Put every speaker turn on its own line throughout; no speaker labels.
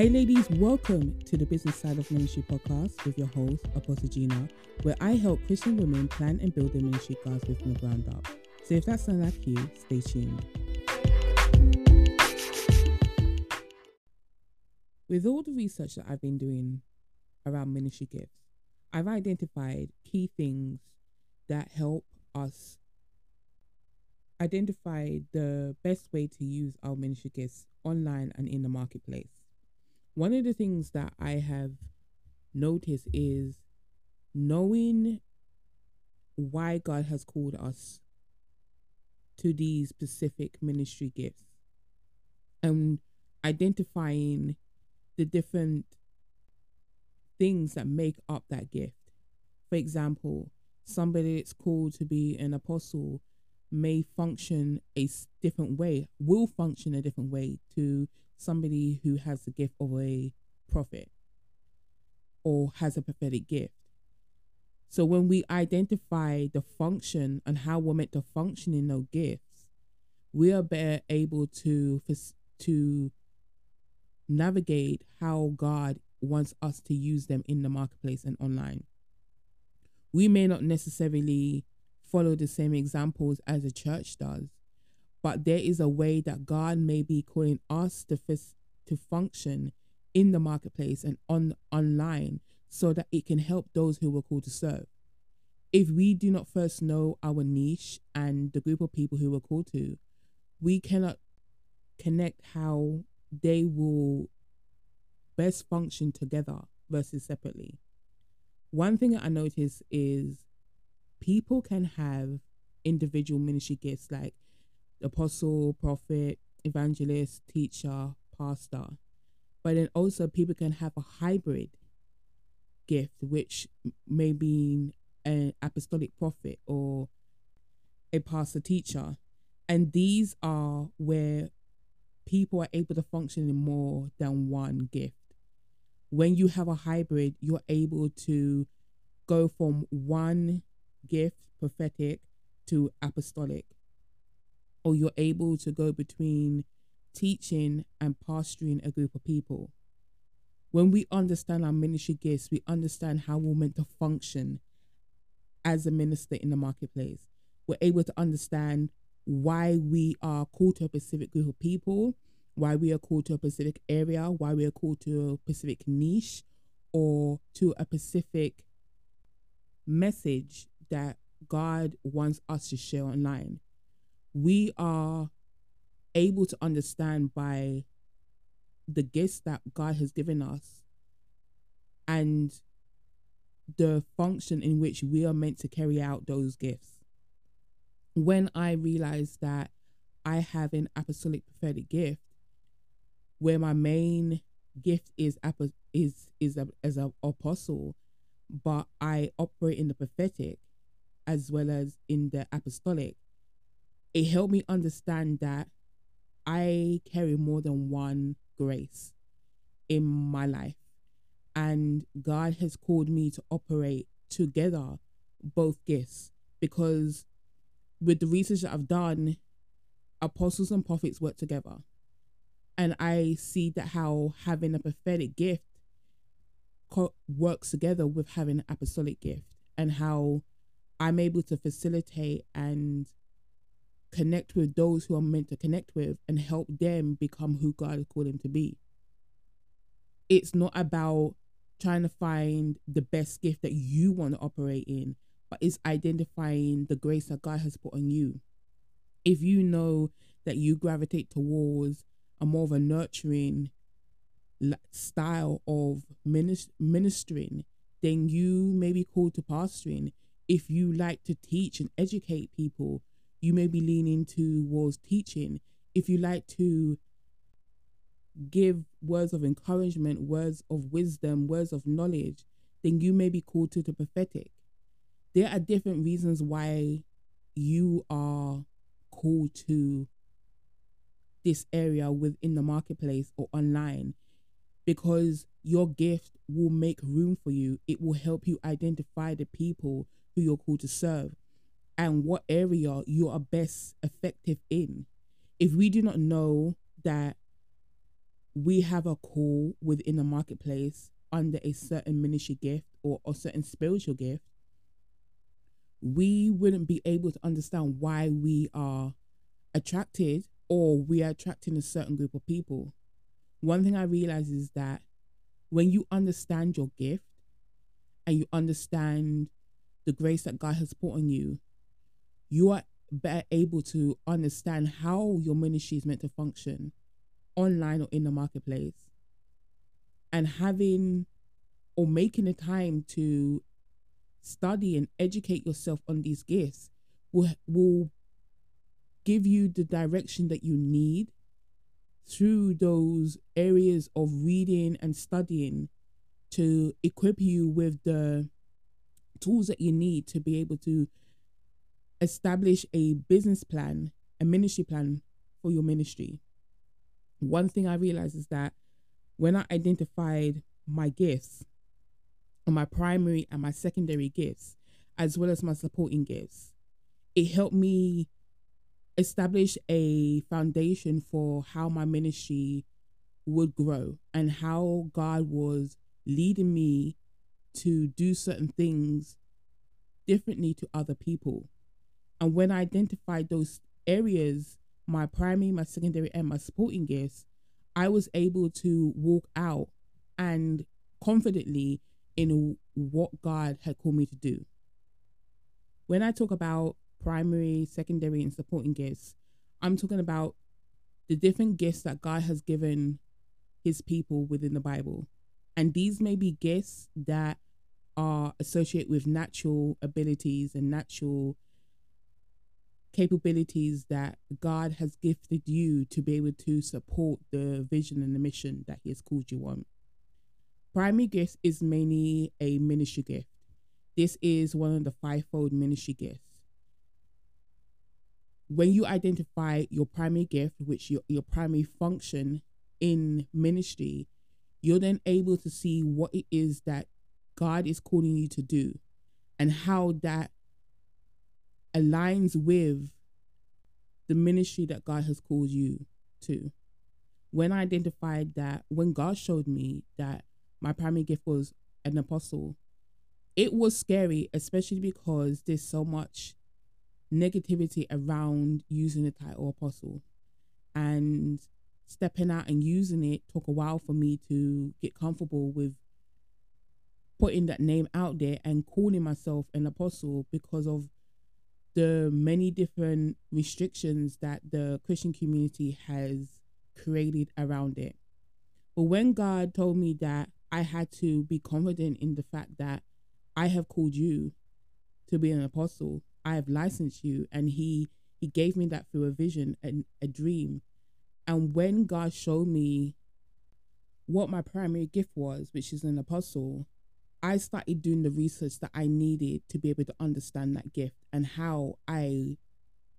Hey, ladies, welcome to the Business Side of Ministry podcast with your host, Apostle Gina, where I help Christian women plan and build their ministry goals from the ground up. So if that sounds like you, stay tuned. With all the research that I've been doing around ministry gifts, I've identified key things that help us identify the best way to use our ministry gifts online and in the marketplace. One of the things that I have noticed is knowing why God has called us to these specific ministry gifts and identifying the different things that make up that gift. For example, somebody that's called to be an apostle may function a different way, will function a different way to somebody who has the gift of a prophet or has a prophetic gift. So when we identify the function and how we're meant to function in those gifts, we are better able to to navigate how God wants us to use them in the marketplace and online. We may not necessarily follow the same examples as a church does, but there is a way that God may be calling us to f- to function in the marketplace and on online so that it can help those who were called to serve. If we do not first know our niche and the group of people who we're called to, we cannot connect how they will best function together versus separately. One thing that I notice is people can have individual ministry gifts like apostle, prophet, evangelist, teacher, pastor. But then also people can have a hybrid gift, which may be an apostolic prophet or a pastor teacher. And these are where people are able to function in more than one gift. When you have a hybrid, you're able to go from one gift, prophetic, to apostolic or you're able to go between teaching and pastoring a group of people. When we understand our ministry gifts, we understand how we're meant to function as a minister in the marketplace. We're able to understand why we are called to a specific group of people, why we are called to a specific area, why we are called to a specific niche or to a specific message that God wants us to share online we are able to understand by the gifts that God has given us and the function in which we are meant to carry out those gifts. When I realized that I have an apostolic prophetic gift, where my main gift is is is a, as an apostle, but I operate in the prophetic as well as in the apostolic it helped me understand that I carry more than one grace in my life. And God has called me to operate together both gifts because with the research that I've done, apostles and prophets work together. And I see that how having a prophetic gift co- works together with having an apostolic gift and how I'm able to facilitate and connect with those who are meant to connect with and help them become who God has called them to be. It's not about trying to find the best gift that you want to operate in, but it's identifying the grace that God has put on you. If you know that you gravitate towards a more of a nurturing style of ministering, then you may be called to pastoring. If you like to teach and educate people, you may be leaning towards teaching. If you like to give words of encouragement, words of wisdom, words of knowledge, then you may be called to the prophetic. There are different reasons why you are called to this area within the marketplace or online because your gift will make room for you. It will help you identify the people who you're called to serve and what area you are best effective in. If we do not know that we have a call within the marketplace under a certain ministry gift or a certain spiritual gift, we wouldn't be able to understand why we are attracted or we are attracting a certain group of people. One thing I realize is that when you understand your gift and you understand the grace that God has put on you, you are better able to understand how your ministry is meant to function online or in the marketplace. And having or making the time to study and educate yourself on these gifts will will give you the direction that you need through those areas of reading and studying to equip you with the tools that you need to be able to establish a business plan, a ministry plan for your ministry. One thing I realized is that when I identified my gifts, my primary and my secondary gifts, as well as my supporting gifts, it helped me establish a foundation for how my ministry would grow and how God was leading me to do certain things differently to other people. And when I identified those areas, my primary, my secondary, and my supporting gifts, I was able to walk out and confidently in what God had called me to do. When I talk about primary, secondary, and supporting gifts, I'm talking about the different gifts that God has given his people within the Bible. And these may be gifts that are associated with natural abilities and natural capabilities that God has gifted you to be able to support the vision and the mission that He has called you on. Primary gift is mainly a ministry gift. This is one of the fivefold ministry gifts. When you identify your primary gift, which your, your primary function in ministry, you're then able to see what it is that God is calling you to do and how that aligns with the ministry that God has called you to. When I identified that, when God showed me that my primary gift was an apostle, it was scary, especially because there's so much negativity around using the title apostle. And stepping out and using it took a while for me to get comfortable with putting that name out there and calling myself an apostle because of the many different restrictions that the Christian community has created around it. But when God told me that I had to be confident in the fact that I have called you to be an apostle, I have licensed you, and He He gave me that through a vision and a dream. And when God showed me what my primary gift was, which is an apostle, I started doing the research that I needed to be able to understand that gift and how I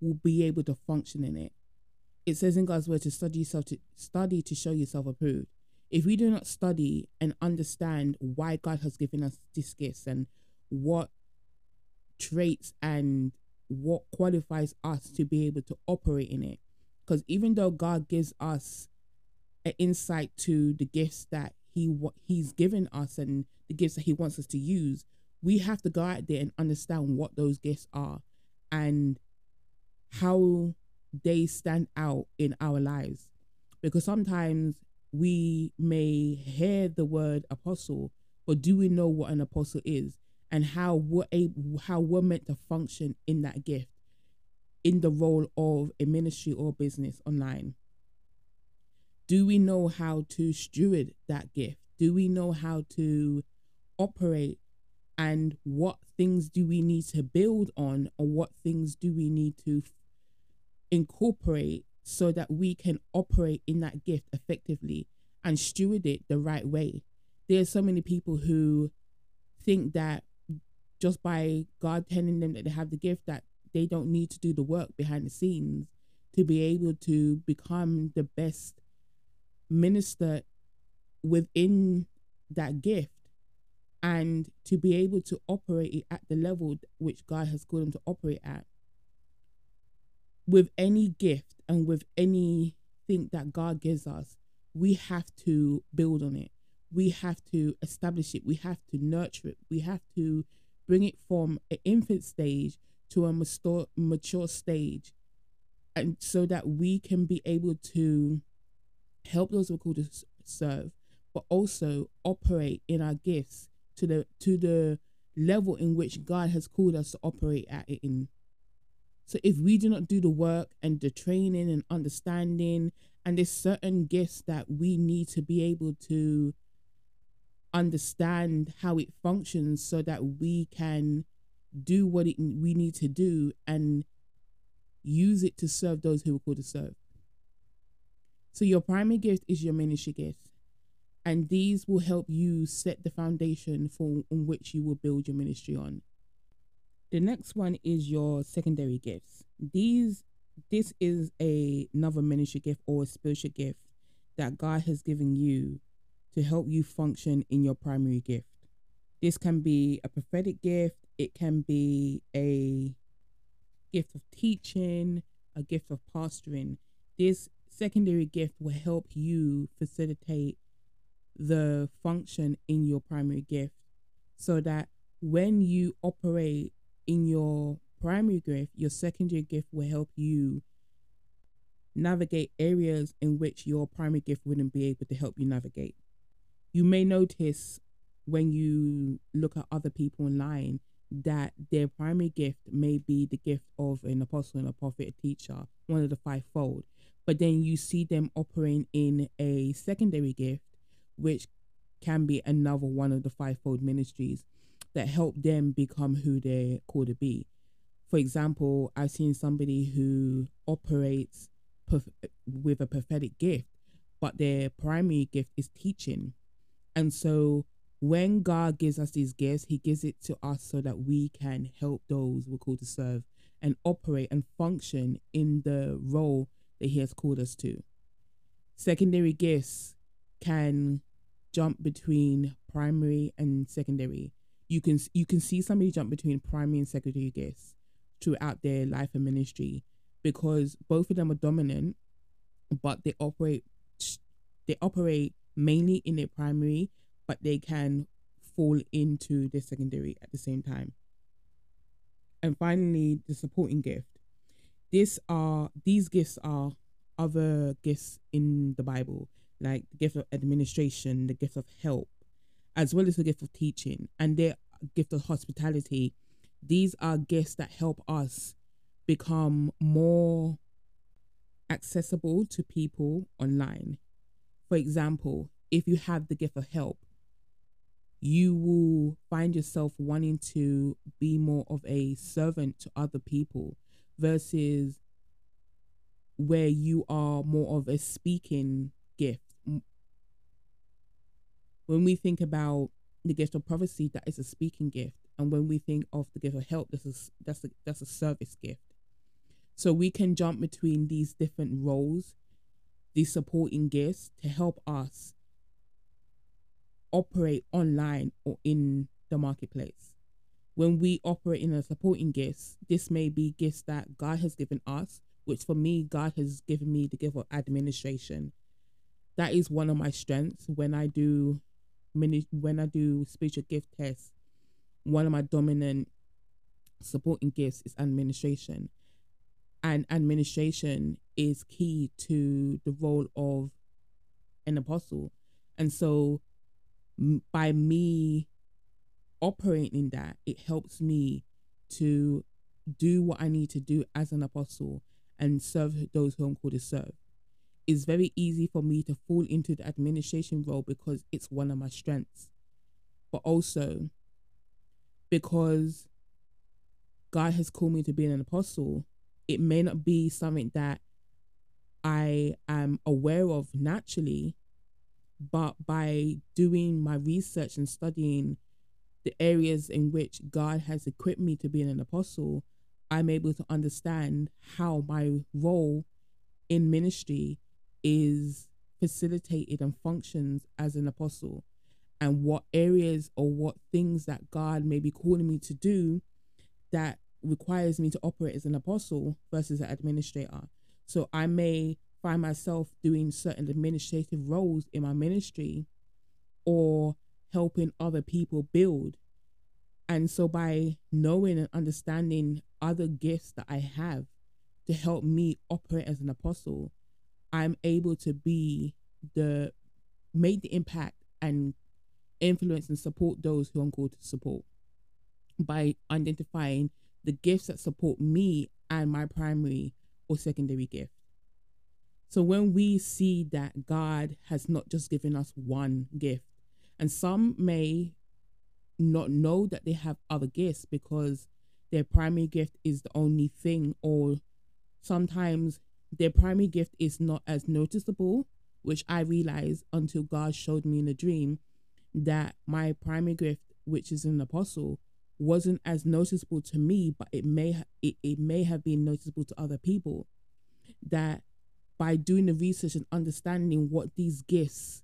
will be able to function in it. It says in God's word to study yourself to study to show yourself approved. If we do not study and understand why God has given us this gifts and what traits and what qualifies us to be able to operate in it, because even though God gives us an insight to the gifts that He He's given us and the gifts that he wants us to use, we have to go out there and understand what those gifts are and how they stand out in our lives. Because sometimes we may hear the word apostle, but do we know what an apostle is and how we're able, how we're meant to function in that gift, in the role of a ministry or business online? Do we know how to steward that gift? Do we know how to operate and what things do we need to build on or what things do we need to f- incorporate so that we can operate in that gift effectively and steward it the right way there's so many people who think that just by god telling them that they have the gift that they don't need to do the work behind the scenes to be able to become the best minister within that gift and to be able to operate it at the level which God has called them to operate at with any gift and with anything that God gives us, we have to build on it. We have to establish it. We have to nurture it. We have to bring it from an infant stage to a mature, mature stage. And so that we can be able to help those we're called to serve, but also operate in our gifts to the to the level in which God has called us to operate at it in. So if we do not do the work and the training and understanding, and there's certain gifts that we need to be able to understand how it functions so that we can do what it, we need to do and use it to serve those who are called to serve. So your primary gift is your ministry gift. And these will help you set the foundation for on which you will build your ministry on. The next one is your secondary gifts. These this is a, another ministry gift or a spiritual gift that God has given you to help you function in your primary gift. This can be a prophetic gift, it can be a gift of teaching, a gift of pastoring. This secondary gift will help you facilitate the function in your primary gift so that when you operate in your primary gift, your secondary gift will help you navigate areas in which your primary gift wouldn't be able to help you navigate you may notice when you look at other people online that their primary gift may be the gift of an apostle and a prophet, a teacher, one of the fivefold. But then you see them operating in a secondary gift, which can be another one of the fivefold ministries that help them become who they're called to be. For example, I've seen somebody who operates with a prophetic gift, but their primary gift is teaching. And so when God gives us these gifts, He gives it to us so that we can help those we're called to serve and operate and function in the role that He has called us to. Secondary gifts can jump between primary and secondary. You can you can see somebody jump between primary and secondary gifts throughout their life and ministry because both of them are dominant, but they operate they operate mainly in their primary, but they can fall into the secondary at the same time. And finally, the supporting gift. This are these gifts are other gifts in the Bible, like the gift of administration, the gift of help, as well as the gift of teaching, and the gift of hospitality. These are gifts that help us become more accessible to people online. For example, if you have the gift of help, you will find yourself wanting to be more of a servant to other people versus where you are more of a speaking gift. When we think about the gift of prophecy, that is a speaking gift, and when we think of the gift of help, this is that's a that's a service gift. So we can jump between these different roles these supporting gifts to help us operate online or in the marketplace. When we operate in a supporting gifts, this may be gifts that God has given us, which for me, God has given me the gift of administration. That is one of my strengths when I do many when I do spiritual gift tests. One of my dominant supporting gifts is administration and administration is key to the role of an apostle. And so by me operating that, it helps me to do what I need to do as an apostle and serve those who I'm called to serve. It's very easy for me to fall into the administration role because it's one of my strengths, but also because God has called me to be an apostle it may not be something that I am aware of naturally, but by doing my research and studying the areas in which God has equipped me to be an apostle, I'm able to understand how my role in ministry is facilitated and functions as an apostle and what areas or what things that God may be calling me to do that requires me to operate as an apostle versus an administrator. So I may find myself doing certain administrative roles in my ministry or helping other people build. And so by knowing and understanding other gifts that I have to help me operate as an apostle, I'm able to be the make the impact and influence and support those who I'm called to support by identifying the gifts that support me and my primary or secondary gift. So when we see that God has not just given us one gift, and some may not know that they have other gifts because their primary gift is the only thing, or sometimes their primary gift is not as noticeable, which I realized until God showed me in a dream that my primary gift, which is an apostle, wasn't as noticeable to me, but it may it, it may have been noticeable to other people. That by doing the research and understanding what these gifts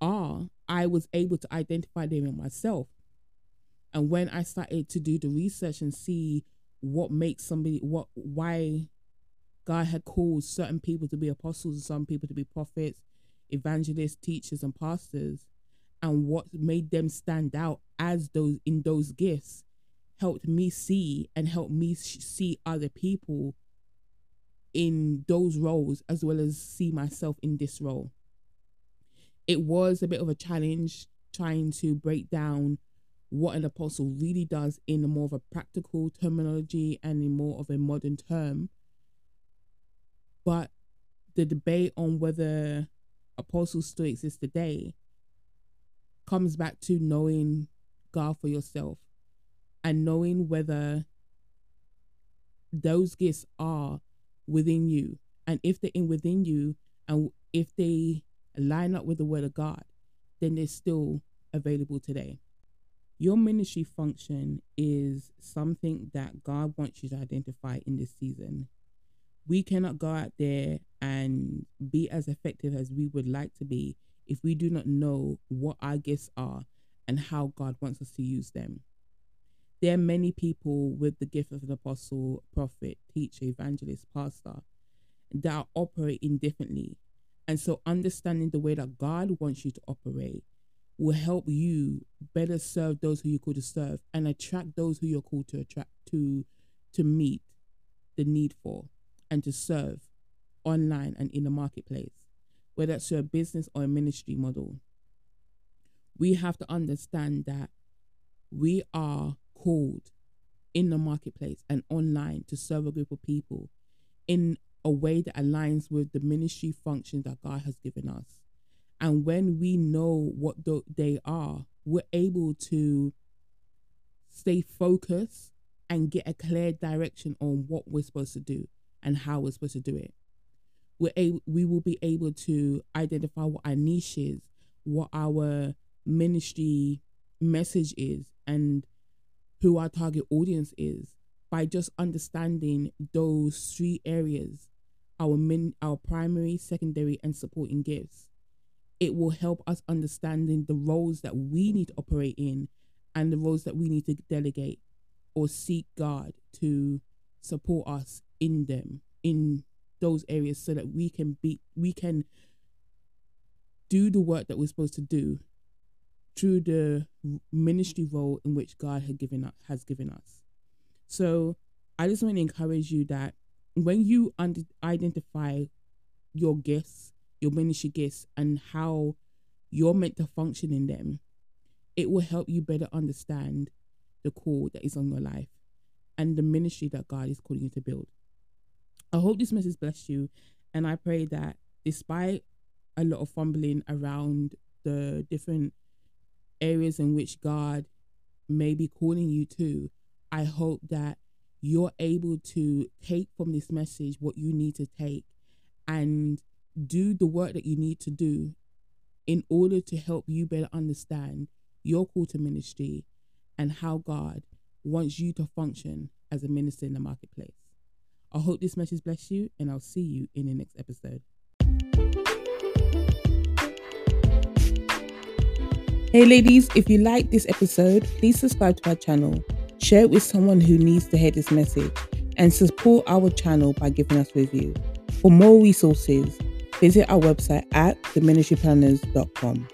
are, I was able to identify them in myself. And when I started to do the research and see what makes somebody what why God had called certain people to be apostles, and some people to be prophets, evangelists, teachers, and pastors, and what made them stand out as those in those gifts helped me see and helped me see other people in those roles as well as see myself in this role. It was a bit of a challenge trying to break down what an apostle really does in a more of a practical terminology and in more of a modern term. But the debate on whether apostles still exist today comes back to knowing God for yourself and knowing whether those gifts are within you and if they're in within you and if they line up with the word of God, then they're still available today. Your ministry function is something that God wants you to identify in this season. We cannot go out there and be as effective as we would like to be if we do not know what our gifts are and how God wants us to use them. There are many people with the gift of an apostle, prophet, teacher, evangelist, pastor that are operating differently. And so understanding the way that God wants you to operate will help you better serve those who you're called to serve and attract those who you're called to attract to to meet the need for and to serve online and in the marketplace, whether it's a business or a ministry model. We have to understand that we are called in the marketplace and online to serve a group of people in a way that aligns with the ministry functions that God has given us. And when we know what they are, we're able to stay focused and get a clear direction on what we're supposed to do and how we're supposed to do it. We're able, we will be able to identify what our niche is, what our ministry message is, and who our target audience is by just understanding those three areas our min our primary secondary and supporting gifts it will help us understanding the roles that we need to operate in and the roles that we need to delegate or seek god to support us in them in those areas so that we can be we can do the work that we're supposed to do through the ministry role in which God had given us, has given us. So I just want to encourage you that when you un- identify your gifts, your ministry gifts, and how you're meant to function in them, it will help you better understand the call that is on your life and the ministry that God is calling you to build. I hope this message blessed you, and I pray that despite a lot of fumbling around the different areas in which God may be calling you to, I hope that you're able to take from this message what you need to take and do the work that you need to do in order to help you better understand your call to ministry and how God wants you to function as a minister in the marketplace. I hope this message bless you, and I'll see you in the next episode. Hey ladies, if you like this episode, please subscribe to our channel, share it with someone who needs to hear this message, and support our channel by giving us a review. For more resources, visit our website at theministryplanners.com.